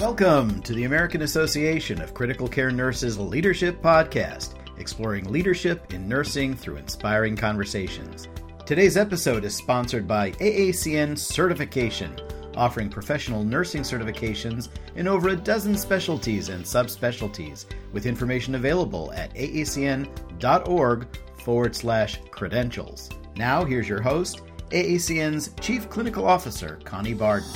Welcome to the American Association of Critical Care Nurses Leadership Podcast, exploring leadership in nursing through inspiring conversations. Today's episode is sponsored by AACN Certification, offering professional nursing certifications in over a dozen specialties and subspecialties, with information available at aacn.org forward slash credentials. Now, here's your host, AACN's Chief Clinical Officer, Connie Barden.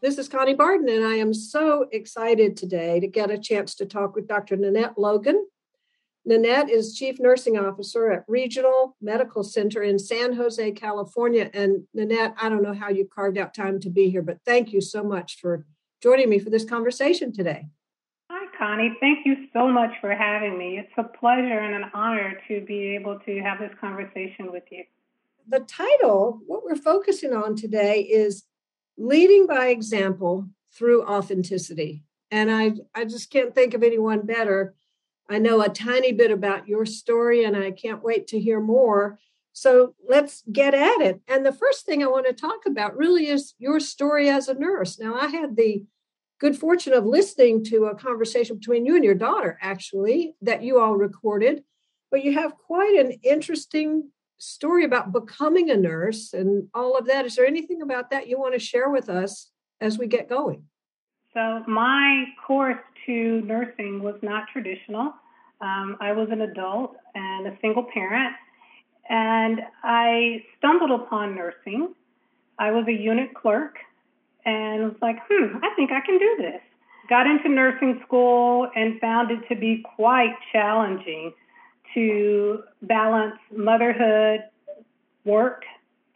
This is Connie Barden, and I am so excited today to get a chance to talk with Dr. Nanette Logan. Nanette is Chief Nursing Officer at Regional Medical Center in San Jose, California. And Nanette, I don't know how you carved out time to be here, but thank you so much for joining me for this conversation today. Hi, Connie. Thank you so much for having me. It's a pleasure and an honor to be able to have this conversation with you. The title, what we're focusing on today, is leading by example through authenticity. And I, I just can't think of anyone better. I know a tiny bit about your story and I can't wait to hear more. So let's get at it. And the first thing I want to talk about really is your story as a nurse. Now, I had the good fortune of listening to a conversation between you and your daughter, actually, that you all recorded. But you have quite an interesting story about becoming a nurse and all of that. Is there anything about that you want to share with us as we get going? So, my course to nursing was not traditional. Um, I was an adult and a single parent, and I stumbled upon nursing. I was a unit clerk and was like, hmm, I think I can do this. Got into nursing school and found it to be quite challenging to balance motherhood, work,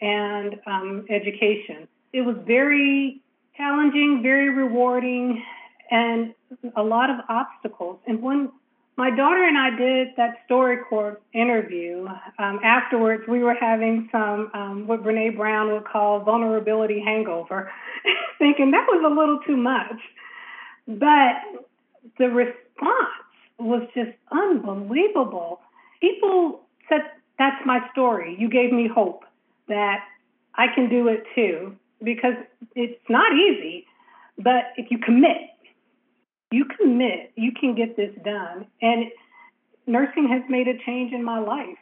and um, education. It was very challenging, very rewarding, and a lot of obstacles. And when my daughter and I did that StoryCorps interview, um, afterwards we were having some um, what Brene Brown would call vulnerability hangover, thinking that was a little too much. But the response was just unbelievable. People said, That's my story. You gave me hope that I can do it too, because it's not easy, but if you commit, you commit, you can get this done. And nursing has made a change in my life.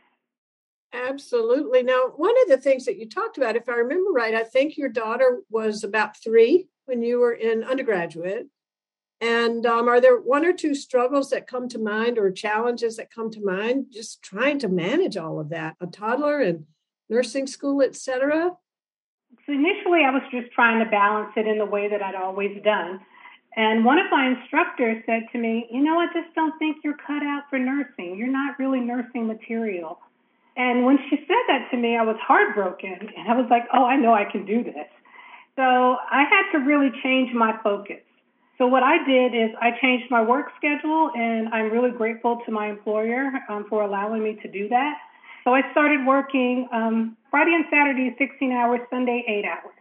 Absolutely. Now, one of the things that you talked about, if I remember right, I think your daughter was about three when you were in undergraduate. And um, are there one or two struggles that come to mind or challenges that come to mind just trying to manage all of that? A toddler and nursing school, et cetera? So initially, I was just trying to balance it in the way that I'd always done. And one of my instructors said to me, You know, I just don't think you're cut out for nursing. You're not really nursing material. And when she said that to me, I was heartbroken. And I was like, Oh, I know I can do this. So I had to really change my focus. So what I did is I changed my work schedule, and I'm really grateful to my employer um, for allowing me to do that. So I started working um, Friday and Saturday, 16 hours, Sunday, 8 hours.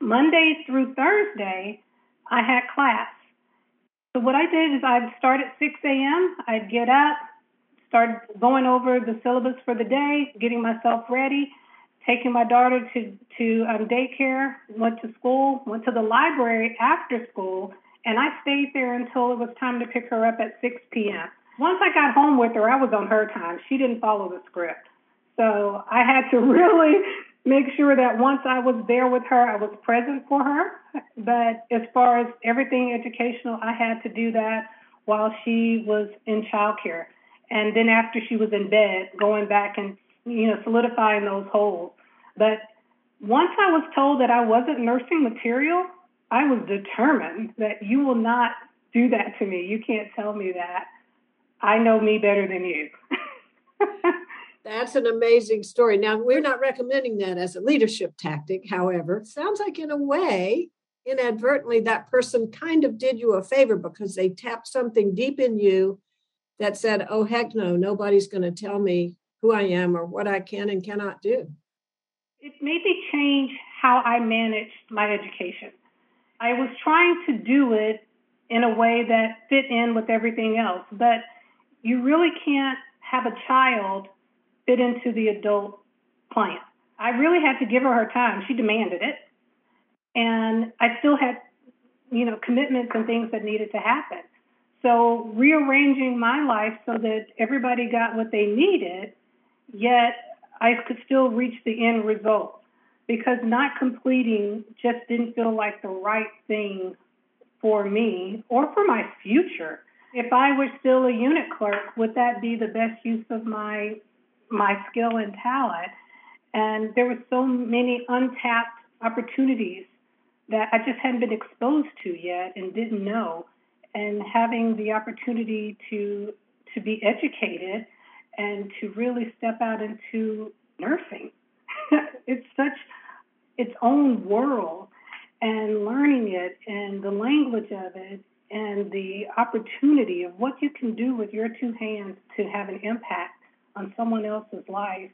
Monday through Thursday, I had class. So what I did is I'd start at 6 a.m., I'd get up, start going over the syllabus for the day, getting myself ready, taking my daughter to, to um, daycare, went to school, went to the library after school, and I stayed there until it was time to pick her up at 6 p.m. Once I got home with her, I was on her time. She didn't follow the script. So I had to really make sure that once I was there with her, I was present for her. But as far as everything educational, I had to do that while she was in childcare. And then after she was in bed, going back and, you know, solidifying those holes. But once I was told that I wasn't nursing material, I was determined that you will not do that to me. You can't tell me that. I know me better than you. That's an amazing story. Now, we're not recommending that as a leadership tactic, however. It sounds like, in a way, inadvertently, that person kind of did you a favor because they tapped something deep in you that said, oh, heck no, nobody's going to tell me who I am or what I can and cannot do. It made me change how I managed my education. I was trying to do it in a way that fit in with everything else, but you really can't have a child fit into the adult plan. I really had to give her her time. She demanded it. And I still had you know, commitments and things that needed to happen. So rearranging my life so that everybody got what they needed, yet I could still reach the end result because not completing just didn't feel like the right thing for me or for my future. If I were still a unit clerk, would that be the best use of my my skill and talent? And there were so many untapped opportunities that I just hadn't been exposed to yet and didn't know. And having the opportunity to to be educated and to really step out into nursing. it's such its own world and learning it and the language of it and the opportunity of what you can do with your two hands to have an impact on someone else's life.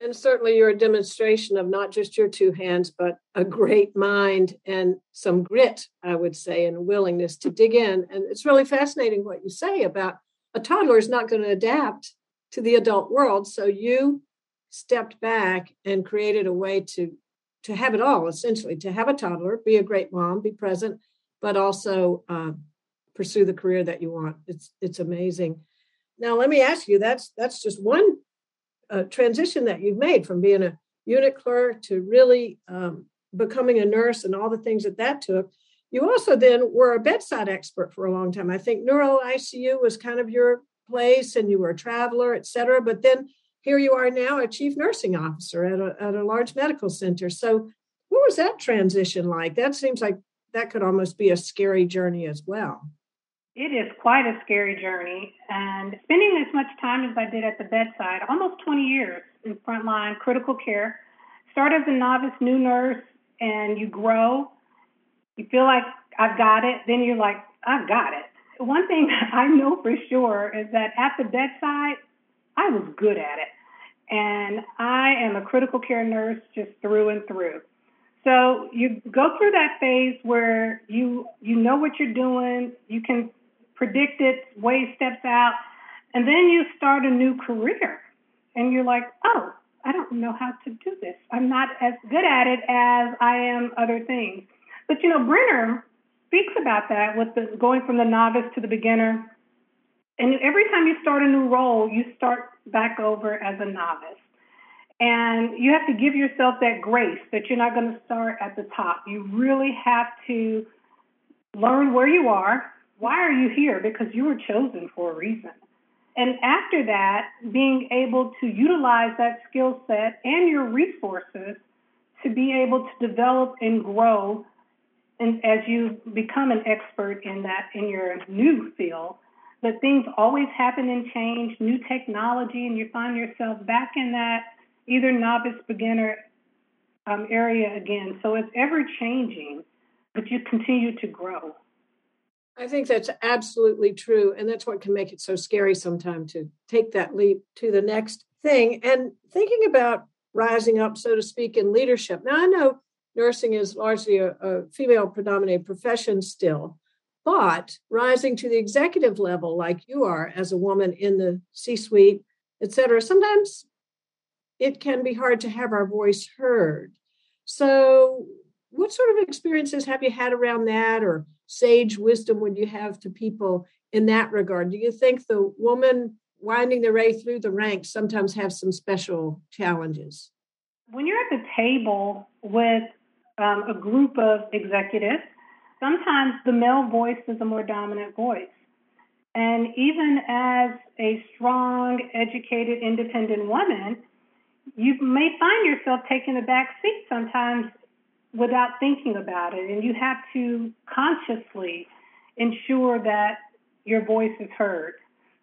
And certainly you're a demonstration of not just your two hands, but a great mind and some grit, I would say, and willingness to dig in. And it's really fascinating what you say about a toddler is not going to adapt to the adult world. So you stepped back and created a way to to have it all essentially to have a toddler be a great mom be present but also uh, pursue the career that you want. It's it's amazing. Now let me ask you that's that's just one uh, transition that you've made from being a unit clerk to really um, becoming a nurse and all the things that that took. You also then were a bedside expert for a long time. I think neuro icu was kind of your place and you were a traveler et cetera but then here you are now a chief nursing officer at a, at a large medical center. So, what was that transition like? That seems like that could almost be a scary journey as well. It is quite a scary journey. And spending as much time as I did at the bedside, almost 20 years in frontline critical care, start as a novice new nurse and you grow. You feel like I've got it. Then you're like, I've got it. One thing I know for sure is that at the bedside, I was good at it. And I am a critical care nurse just through and through. So you go through that phase where you you know what you're doing, you can predict it way steps out, and then you start a new career. And you're like, "Oh, I don't know how to do this. I'm not as good at it as I am other things." But you know, Benner speaks about that with the going from the novice to the beginner and every time you start a new role, you start back over as a novice. And you have to give yourself that grace that you're not going to start at the top. You really have to learn where you are. Why are you here? Because you were chosen for a reason. And after that, being able to utilize that skill set and your resources to be able to develop and grow and as you become an expert in that in your new field but things always happen and change, new technology, and you find yourself back in that either novice, beginner um, area again. So it's ever changing, but you continue to grow. I think that's absolutely true. And that's what can make it so scary sometimes to take that leap to the next thing. And thinking about rising up, so to speak, in leadership. Now, I know nursing is largely a, a female predominated profession still, but rising to the executive level, like you are as a woman in the C suite, et cetera, sometimes it can be hard to have our voice heard. So, what sort of experiences have you had around that, or sage wisdom would you have to people in that regard? Do you think the woman winding their way through the ranks sometimes have some special challenges? When you're at the table with um, a group of executives, sometimes the male voice is a more dominant voice. And even as a strong, educated, independent woman, you may find yourself taking a back seat sometimes without thinking about it. And you have to consciously ensure that your voice is heard.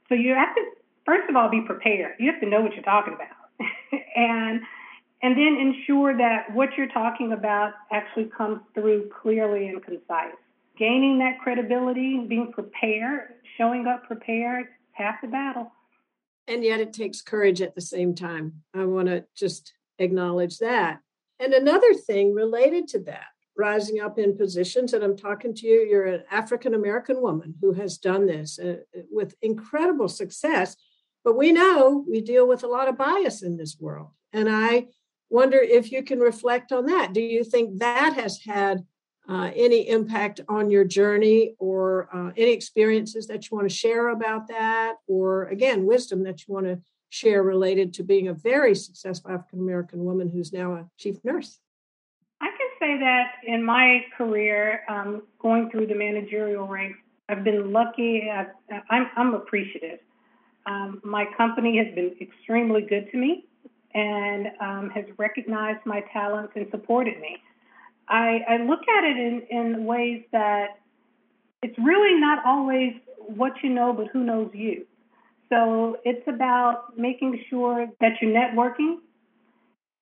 So you have to, first of all, be prepared. You have to know what you're talking about. and and then ensure that what you're talking about actually comes through clearly and concise. Gaining that credibility, being prepared, showing up prepared, half the battle. And yet it takes courage at the same time. I want to just acknowledge that. And another thing related to that, rising up in positions, and I'm talking to you, you're an African American woman who has done this uh, with incredible success. But we know we deal with a lot of bias in this world. And I wonder if you can reflect on that. Do you think that has had uh, any impact on your journey or uh, any experiences that you want to share about that, or again, wisdom that you want to share related to being a very successful African American woman who's now a chief nurse? I can say that in my career, um, going through the managerial ranks, I've been lucky. i am appreciative. Um, my company has been extremely good to me and um, has recognized my talents and supported me. I, I look at it in, in ways that it's really not always what you know, but who knows you. So it's about making sure that you're networking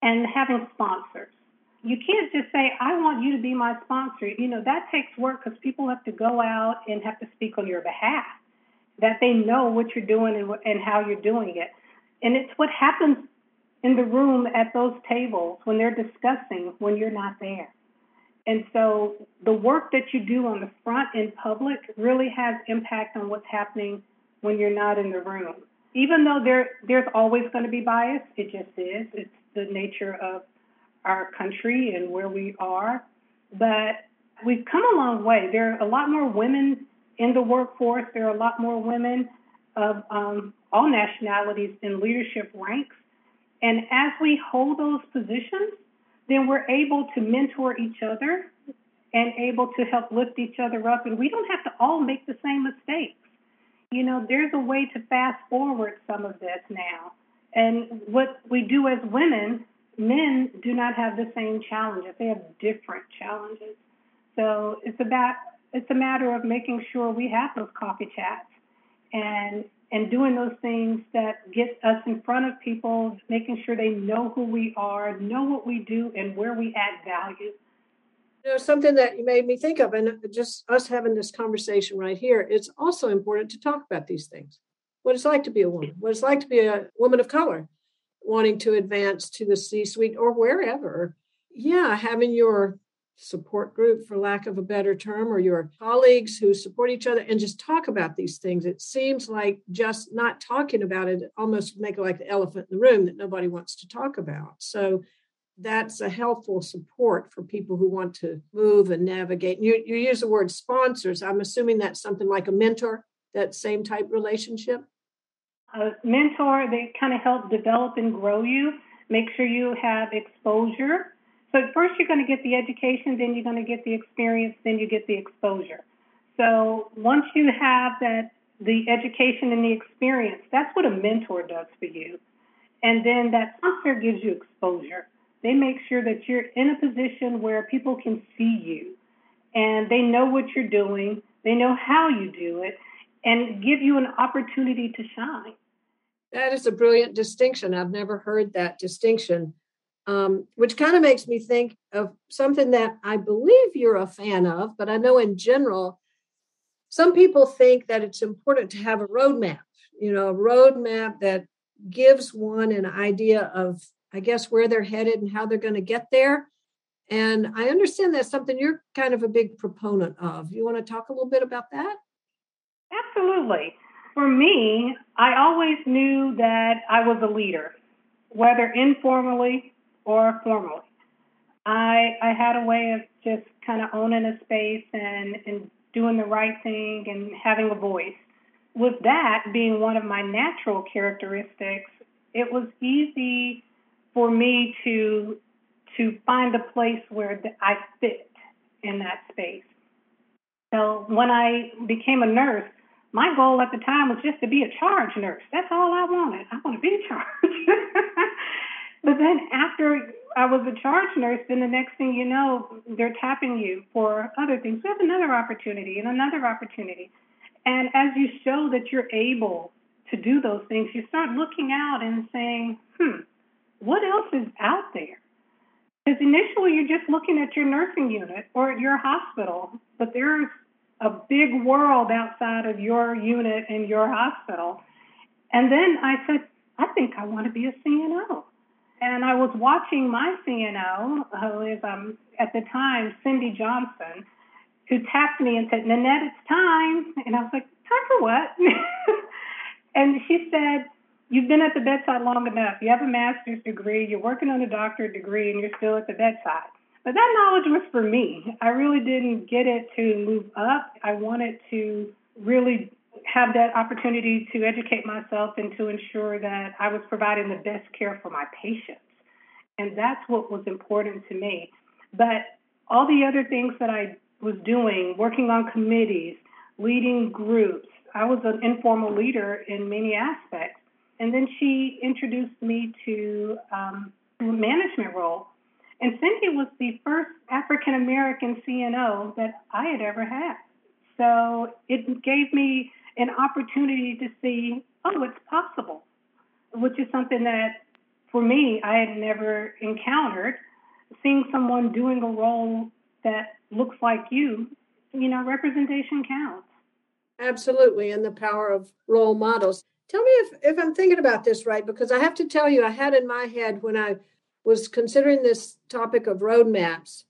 and having sponsors. You can't just say, I want you to be my sponsor. You know, that takes work because people have to go out and have to speak on your behalf, that they know what you're doing and, and how you're doing it. And it's what happens in the room at those tables when they're discussing when you're not there. And so the work that you do on the front in public really has impact on what's happening when you're not in the room. Even though there there's always going to be bias, it just is. It's the nature of our country and where we are. But we've come a long way. There are a lot more women in the workforce. There are a lot more women of um, all nationalities in leadership ranks. And as we hold those positions, then we're able to mentor each other and able to help lift each other up. And we don't have to all make the same mistakes. You know, there's a way to fast forward some of this now. And what we do as women, men do not have the same challenges. They have different challenges. So it's about it's a matter of making sure we have those coffee chats and and doing those things that get us in front of people, making sure they know who we are, know what we do, and where we add value. You know, something that you made me think of, and just us having this conversation right here, it's also important to talk about these things. What it's like to be a woman, what it's like to be a woman of color, wanting to advance to the C suite or wherever. Yeah, having your support group, for lack of a better term, or your colleagues who support each other and just talk about these things. It seems like just not talking about it almost make it like the elephant in the room that nobody wants to talk about. So that's a helpful support for people who want to move and navigate. You, you use the word sponsors. I'm assuming that's something like a mentor, that same type relationship. A mentor, they kind of help develop and grow you, make sure you have exposure so first you're going to get the education, then you're going to get the experience, then you get the exposure. So once you have that, the education and the experience, that's what a mentor does for you. And then that sponsor gives you exposure. They make sure that you're in a position where people can see you and they know what you're doing, they know how you do it, and give you an opportunity to shine. That is a brilliant distinction. I've never heard that distinction um, which kind of makes me think of something that I believe you're a fan of, but I know in general, some people think that it's important to have a roadmap, you know, a roadmap that gives one an idea of, I guess, where they're headed and how they're going to get there. And I understand that's something you're kind of a big proponent of. You want to talk a little bit about that? Absolutely. For me, I always knew that I was a leader, whether informally or formally. I I had a way of just kind of owning a space and and doing the right thing and having a voice. With that being one of my natural characteristics, it was easy for me to to find a place where I fit in that space. So when I became a nurse, my goal at the time was just to be a charge nurse. That's all I wanted. I want to be in charge. But then after I was a charge nurse, then the next thing you know, they're tapping you for other things. We have another opportunity and another opportunity. And as you show that you're able to do those things, you start looking out and saying, hmm, what else is out there? Because initially you're just looking at your nursing unit or at your hospital, but there's a big world outside of your unit and your hospital. And then I said, I think I want to be a CNO. And I was watching my CNO, who is um, at the time Cindy Johnson, who tapped me and said, Nanette, it's time. And I was like, time for what? and she said, You've been at the bedside long enough. You have a master's degree, you're working on a doctorate degree, and you're still at the bedside. But that knowledge was for me. I really didn't get it to move up. I wanted to really have that opportunity to educate myself and to ensure that I was providing the best care for my patients. And that's what was important to me. But all the other things that I was doing, working on committees, leading groups, I was an informal leader in many aspects. And then she introduced me to um, management role. And Cindy was the first African American CNO that I had ever had. So it gave me an opportunity to see, oh, it's possible, which is something that for me I had never encountered. Seeing someone doing a role that looks like you, you know, representation counts. Absolutely, and the power of role models. Tell me if, if I'm thinking about this right, because I have to tell you, I had in my head when I was considering this topic of roadmaps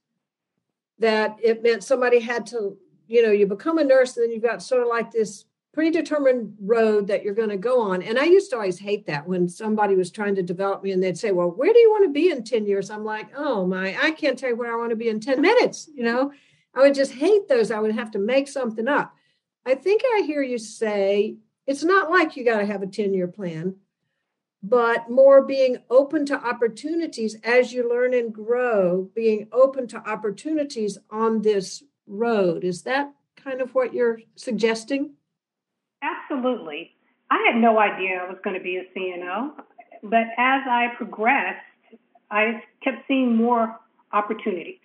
that it meant somebody had to, you know, you become a nurse and then you've got sort of like this predetermined road that you're going to go on. And I used to always hate that when somebody was trying to develop me and they'd say, Well, where do you want to be in 10 years? I'm like, Oh my, I can't tell you where I want to be in 10 minutes. You know, I would just hate those. I would have to make something up. I think I hear you say it's not like you got to have a 10 year plan, but more being open to opportunities as you learn and grow, being open to opportunities on this road. Is that kind of what you're suggesting? Absolutely. I had no idea I was going to be a CNO, but as I progressed, I kept seeing more opportunities.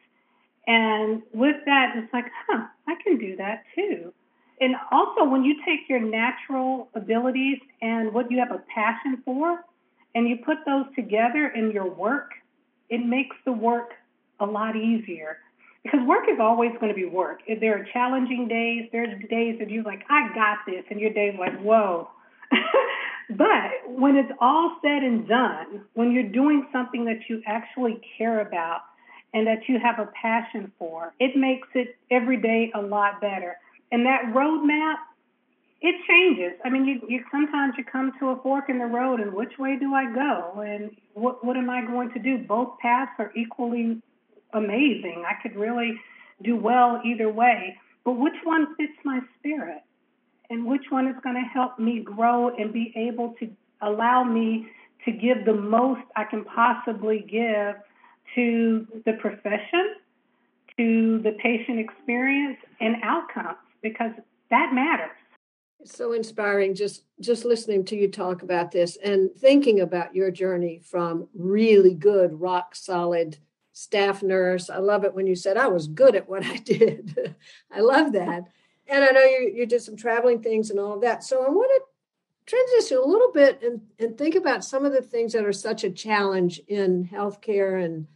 And with that, it's like, huh, I can do that too. And also, when you take your natural abilities and what you have a passion for, and you put those together in your work, it makes the work a lot easier because work is always going to be work. There are challenging days. There's days that you're like, I got this, and your day's like, whoa. but when it's all said and done, when you're doing something that you actually care about and that you have a passion for, it makes it every day a lot better. And that roadmap, it changes. I mean, you, you sometimes you come to a fork in the road, and which way do I go? And what what am I going to do? Both paths are equally amazing. I could really do well either way. But which one fits my spirit? And which one is going to help me grow and be able to allow me to give the most I can possibly give to the profession, to the patient experience, and outcomes because that matters. It's so inspiring just just listening to you talk about this and thinking about your journey from really good rock solid staff nurse. I love it when you said I was good at what I did. I love that. And I know you, you did some traveling things and all of that. So I want to transition a little bit and, and think about some of the things that are such a challenge in healthcare and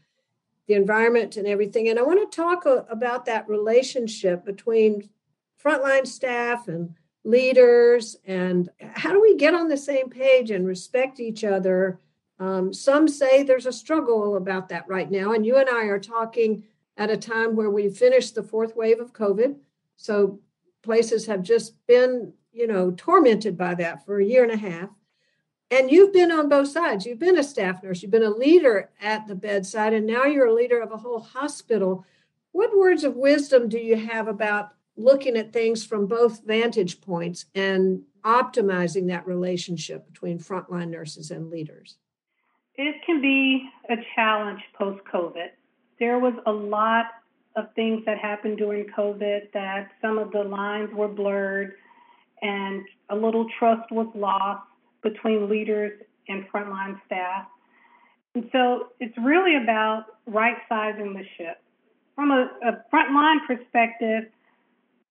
the environment and everything. And I want to talk about that relationship between frontline staff and leaders and how do we get on the same page and respect each other um, some say there's a struggle about that right now. And you and I are talking at a time where we've finished the fourth wave of COVID. So places have just been, you know, tormented by that for a year and a half. And you've been on both sides. You've been a staff nurse, you've been a leader at the bedside, and now you're a leader of a whole hospital. What words of wisdom do you have about looking at things from both vantage points and optimizing that relationship between frontline nurses and leaders? It can be a challenge post COVID. There was a lot of things that happened during COVID that some of the lines were blurred and a little trust was lost between leaders and frontline staff. And so it's really about right sizing the ship. From a, a frontline perspective,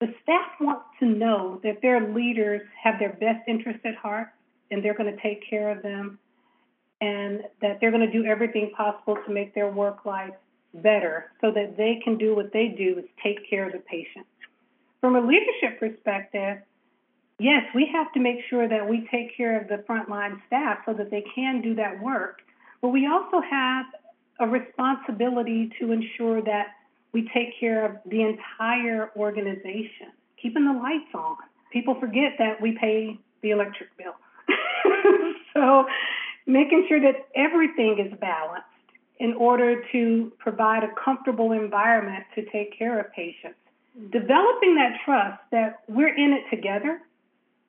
the staff want to know that their leaders have their best interest at heart and they're going to take care of them and that they're going to do everything possible to make their work life better so that they can do what they do is take care of the patient. From a leadership perspective, yes, we have to make sure that we take care of the frontline staff so that they can do that work. But we also have a responsibility to ensure that we take care of the entire organization, keeping the lights on. People forget that we pay the electric bill. so making sure that everything is balanced in order to provide a comfortable environment to take care of patients. Developing that trust that we're in it together.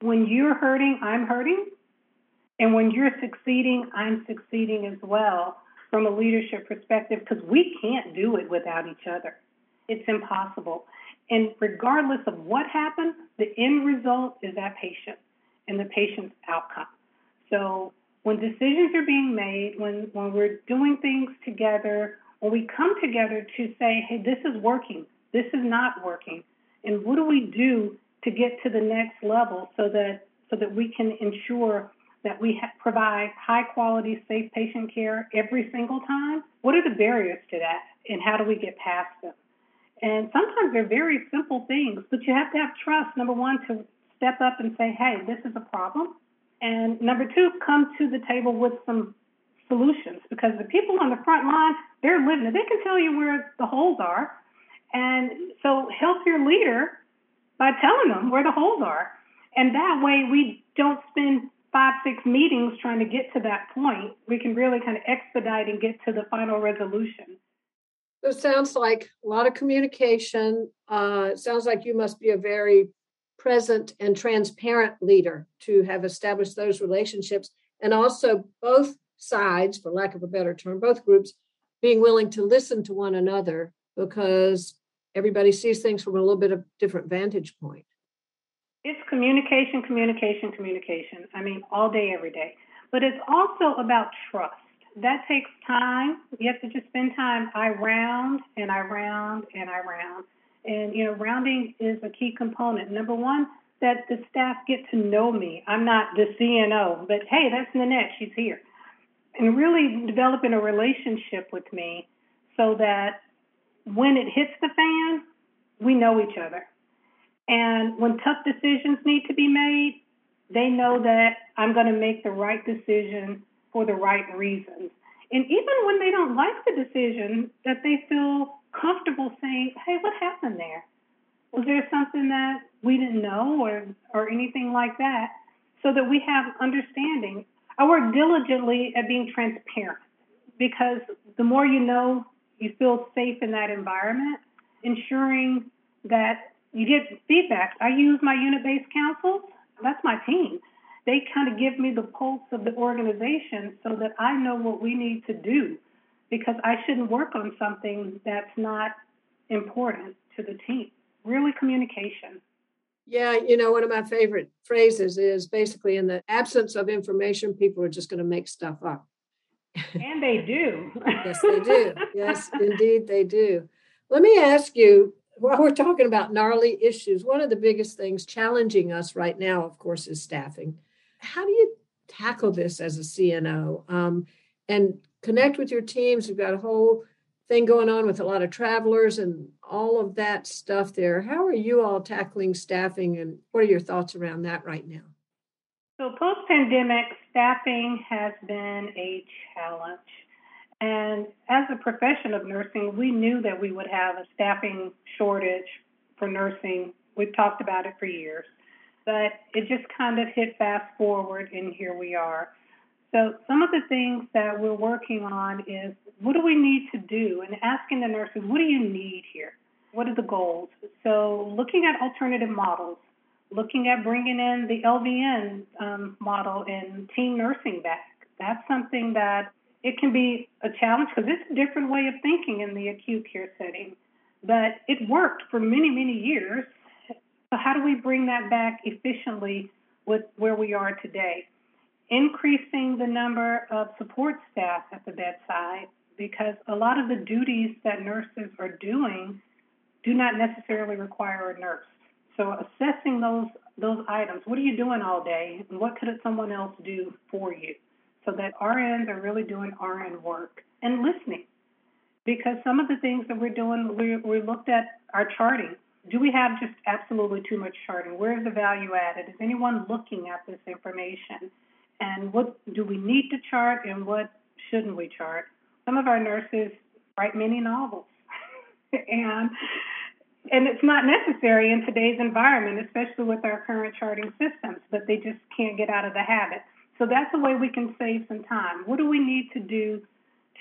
When you're hurting, I'm hurting. And when you're succeeding, I'm succeeding as well from a leadership perspective because we can't do it without each other. It's impossible. And regardless of what happens, the end result is that patient and the patient's outcome. So when decisions are being made, when, when we're doing things together, when we come together to say, hey, this is working, this is not working, and what do we do to get to the next level so that so that we can ensure that we ha- provide high quality, safe patient care every single time? What are the barriers to that, and how do we get past them? And sometimes they're very simple things, but you have to have trust, number one, to step up and say, hey, this is a problem. And number two, come to the table with some solutions because the people on the front line, they're living it. They can tell you where the holes are. And so help your leader by telling them where the holes are. And that way we don't spend five, six meetings trying to get to that point. We can really kind of expedite and get to the final resolution. So it sounds like a lot of communication. Uh, it sounds like you must be a very present and transparent leader to have established those relationships. And also, both sides, for lack of a better term, both groups being willing to listen to one another because everybody sees things from a little bit of different vantage point. It's communication, communication, communication. I mean, all day, every day. But it's also about trust that takes time. You have to just spend time. I round and I round and I round. And, you know, rounding is a key component. Number one, that the staff get to know me. I'm not the CNO, but hey, that's Nanette, she's here. And really developing a relationship with me so that when it hits the fan, we know each other. And when tough decisions need to be made, they know that I'm going to make the right decision for the right reasons. And even when they don't like the decision, that they feel comfortable saying, hey, what happened there? Was there something that we didn't know or, or anything like that? So that we have understanding. I work diligently at being transparent because the more you know, you feel safe in that environment, ensuring that you get feedback. I use my unit based councils, that's my team they kind of give me the pulse of the organization so that I know what we need to do because I shouldn't work on something that's not important to the team. Really, communication. Yeah, you know, one of my favorite phrases is basically in the absence of information, people are just going to make stuff up. And they do. yes, they do. Yes, indeed, they do. Let me ask you while we're talking about gnarly issues, one of the biggest things challenging us right now, of course, is staffing how do you tackle this as a CNO um, and connect with your teams? You've got a whole thing going on with a lot of travelers and all of that stuff there. How are you all tackling staffing and what are your thoughts around that right now? So, post pandemic, staffing has been a challenge. And as a profession of nursing, we knew that we would have a staffing shortage for nursing. We've talked about it for years but it just kind of hit fast forward, and here we are. So, some of the things that we're working on is what do we need to do, and asking the nurses, what do you need here? What are the goals? So, looking at alternative models, looking at bringing in the LVN um, model and team nursing back. That's something that it can be a challenge because it's a different way of thinking in the acute care setting. But it worked for many, many years. So, how do we bring that back efficiently with where we are today? Increasing the number of support staff at the bedside because a lot of the duties that nurses are doing do not necessarily require a nurse. So, assessing those those items, what are you doing all day, and what could someone else do for you, so that RNs are really doing RN work and listening. Because some of the things that we're doing, we, we looked at our charting do we have just absolutely too much charting? Where is the value added? Is anyone looking at this information? And what do we need to chart and what shouldn't we chart? Some of our nurses write many novels. and and it's not necessary in today's environment, especially with our current charting systems, but they just can't get out of the habit. So that's a way we can save some time. What do we need to do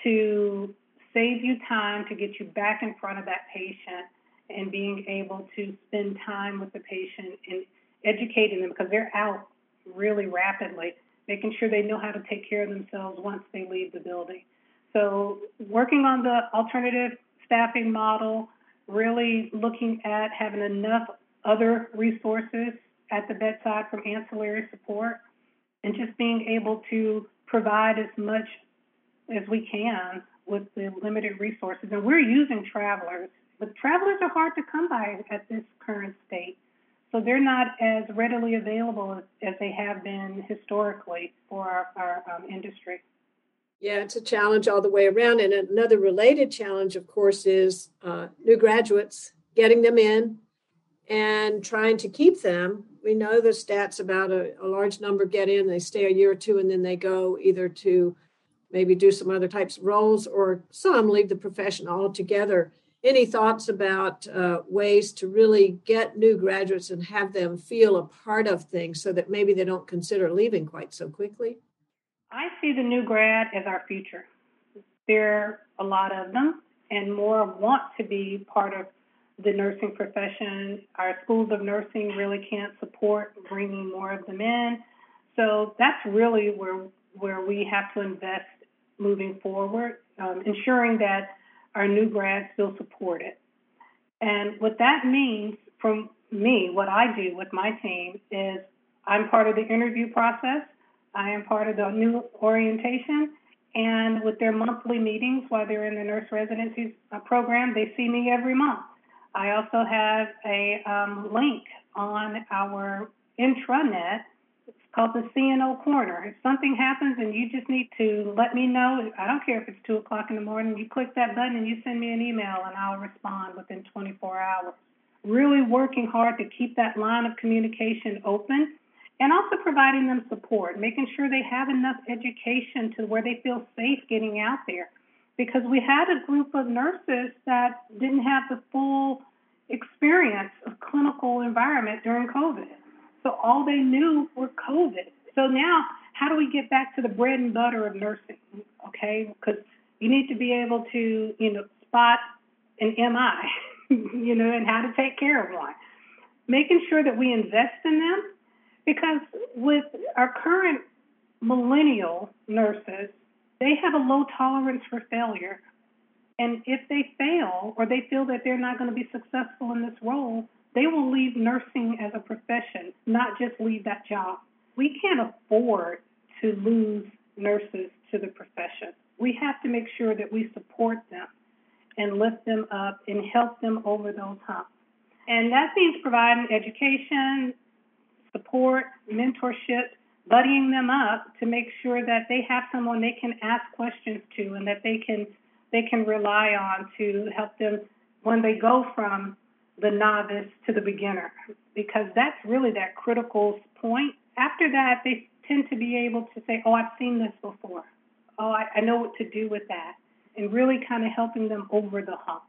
to save you time to get you back in front of that patient and being able to spend time with the patient and educating them because they're out really rapidly, making sure they know how to take care of themselves once they leave the building. So, working on the alternative staffing model, really looking at having enough other resources at the bedside from ancillary support, and just being able to provide as much as we can with the limited resources. And we're using travelers, but travelers are hard to come by at this current state. So they're not as readily available as, they have been historically for our, our um, industry. Yeah, it's a challenge all the way around. And another related challenge, of course, is uh, new graduates, getting them in and trying to keep them. We know the stats about a, a large number get in, they stay a year or two, and then they go either to maybe do some other types of roles, or some leave the profession altogether. Any thoughts about uh, ways to really get new graduates and have them feel a part of things so that maybe they don't consider leaving quite so quickly? I see the new grad as our future. There are a lot of them, and more want to be part of the nursing profession. Our schools of nursing really can't support bringing more of them in. So that's really where where we have to invest moving forward, um, ensuring that our new grads support it. And what that means from me, what I do with my team is I'm part of the interview process. I am part of the new orientation. And with their monthly meetings while they're in the nurse residency uh, program, they see me every month. I also have a um, link on our intranet called the CNO Corner. If something happens and you just need to let me know, I don't care if it's 2 o'clock in the morning, you click that button and you send me an email and I'll respond within 24 hours. Really working hard to keep that line of communication open and also providing them support, making sure they have enough education to where they feel safe getting out there. Because we had a group of nurses that didn't have the full experience of clinical environment during COVID so all they knew were COVID. So now, how do we get back to the bread and butter of nursing? Okay, because you need to be able to, you know, spot an MI, you know, and how to take care of one. Making sure that we invest in them, because with our current millennial nurses, they have a low tolerance for failure. And if they fail or they feel that they're not going to be successful in this role, they will leave nursing as a profession, not just leave that job. We can't afford to lose nurses to the profession. We have to make sure that we support them and lift them up and help them over those humps. And that means providing education, support, mentorship, buddying them up to make sure that they have someone they can ask questions to and that they can they can rely on to help them when they go from the novice to the beginner because that's really that critical point. After that, they tend to be able to say, Oh, I've seen this before. Oh, I, I know what to do with that. And really kind of helping them over the hump.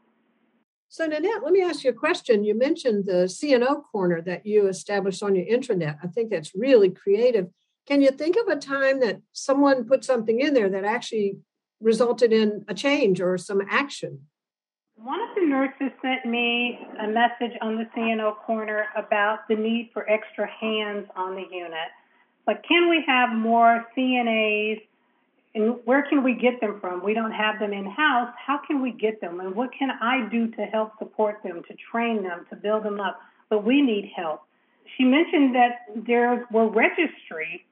So, Nanette, let me ask you a question. You mentioned the CNO corner that you established on your intranet. I think that's really creative. Can you think of a time that someone put something in there that actually resulted in a change or some action? One of the nurses sent me a message on the CNO corner about the need for extra hands on the unit. But can we have more CNAs and where can we get them from? We don't have them in house. How can we get them? And what can I do to help support them, to train them, to build them up? But we need help. She mentioned that there were registry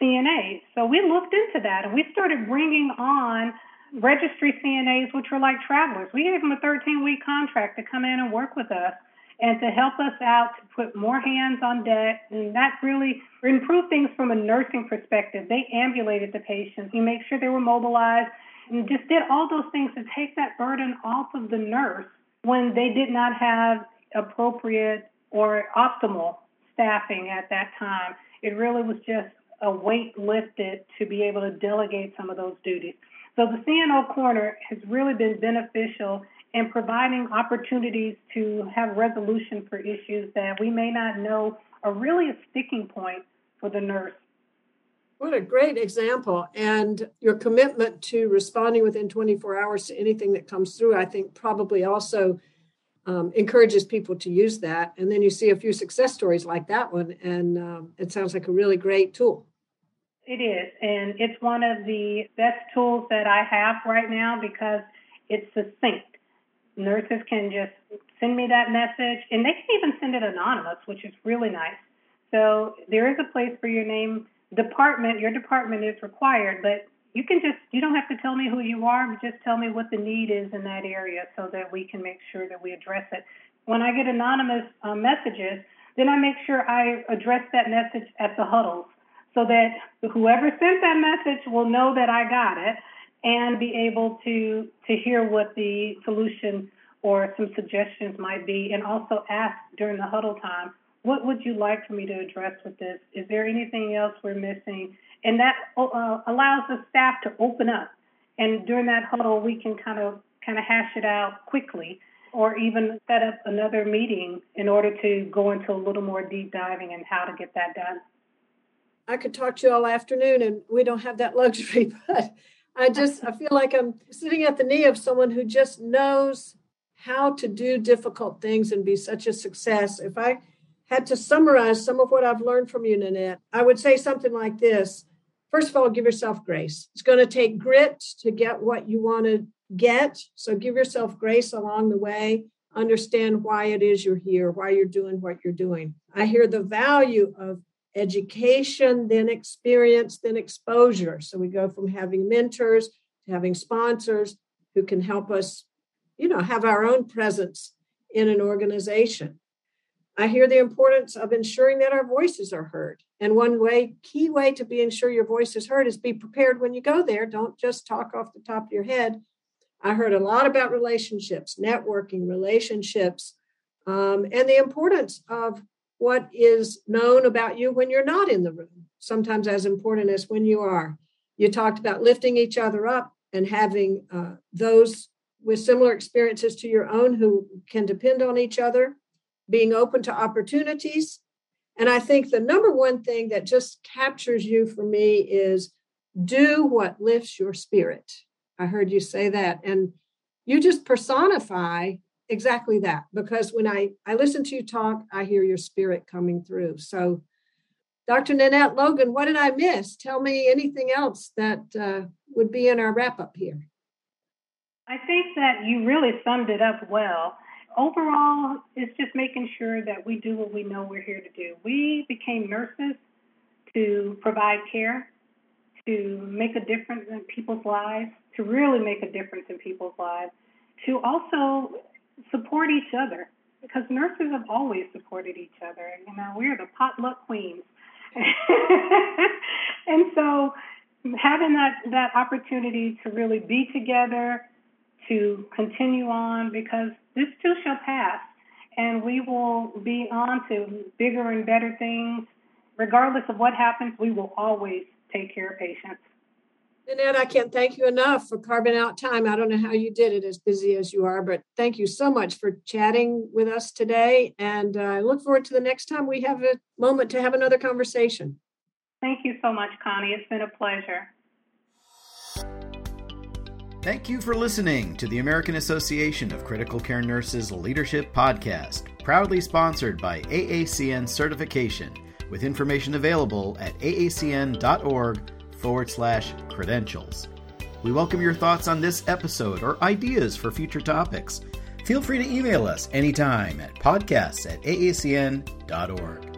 CNAs. So we looked into that and we started bringing on registry CNAs, which were like travelers. We gave them a 13 week contract to come in and work with us and to help us out to put more hands on deck. And that really improved things from a nursing perspective. They ambulated the patients, you make sure they were mobilized, and just did all those things to take that burden off of the nurse when they did not have appropriate or optimal staffing at that time. It really was just a weight lifted to be able to delegate some of those duties. So the CNO Corner has really been beneficial in providing opportunities to have resolution for issues that we may not know are really a sticking point for the nurse. What a great example. And your commitment to responding within 24 hours to anything that comes through, I think probably also um, encourages people to use that. And then you see a few success stories like that one, and um, it sounds like a really great tool. It is. And it's one of the best tools that I have right now because it's succinct. Nurses can just send me that message, and they can even send it anonymous, which is really nice. So there is a place for your name department, your department is required, but you can just, you don't have to tell me who you are, just tell me what the need is in that area so that we can make sure that we address it. When I get anonymous uh, messages, then I make sure I address that message at the huddles so that whoever sent that message will know that I got it and be able to to hear what the solution or some suggestions might be and also ask during the huddle time what would you like for me to address with this? Is there anything else we're missing? And that uh, allows the staff to open up. And during that huddle, we can kind of kind of hash it out quickly, or even set up another meeting in order to go into a little more deep diving and how to get that done. I could talk to you all afternoon, and we don't have that luxury. But I just I feel like I'm sitting at the knee of someone who just knows how to do difficult things and be such a success. If I had to summarize some of what I've learned from you, Nanette, I would say something like this. First of all, give yourself grace. It's going to take grit to get what you want to get. So give yourself grace along the way. Understand why it is you're here, why you're doing what you're doing. I hear the value of education, then experience, then exposure. So we go from having mentors to having sponsors who can help us, you know, have our own presence in an organization. I hear the importance of ensuring that our voices are heard. And one way, key way to be ensure your voice is heard is be prepared when you go there. Don't just talk off the top of your head. I heard a lot about relationships, networking, relationships, um, and the importance of what is known about you when you're not in the room, sometimes as important as when you are. You talked about lifting each other up and having uh, those with similar experiences to your own who can depend on each other being open to opportunities. And I think the number one thing that just captures you for me is do what lifts your spirit. I heard you say that. And you just personify exactly that because when I, I listen to you talk, I hear your spirit coming through. So, Dr. Nanette Logan, what did I miss? Tell me anything else that uh, would be in our wrap up here. I think that you really summed it up well overall, it's just making sure that we do what we know we're here to do. We became nurses to provide care, to make a difference in people's lives, to really make a difference in people's lives, to also support each other because nurses have always supported each other. You know, we're the potluck queens. and so having that, that opportunity to really be together, to continue on because this too shall pass, and we will be on to bigger and better things. Regardless of what happens, we will always take care of patients. Nanette, I can't thank you enough for carving out time. I don't know how you did it as busy as you are, but thank you so much for chatting with us today. And uh, I look forward to the next time we have a moment to have another conversation. Thank you so much, Connie. It's been a pleasure. Thank you for listening to the American Association of Critical Care Nurses Leadership Podcast, proudly sponsored by AACN Certification, with information available at aacn.org forward slash credentials. We welcome your thoughts on this episode or ideas for future topics. Feel free to email us anytime at podcasts at aacn.org.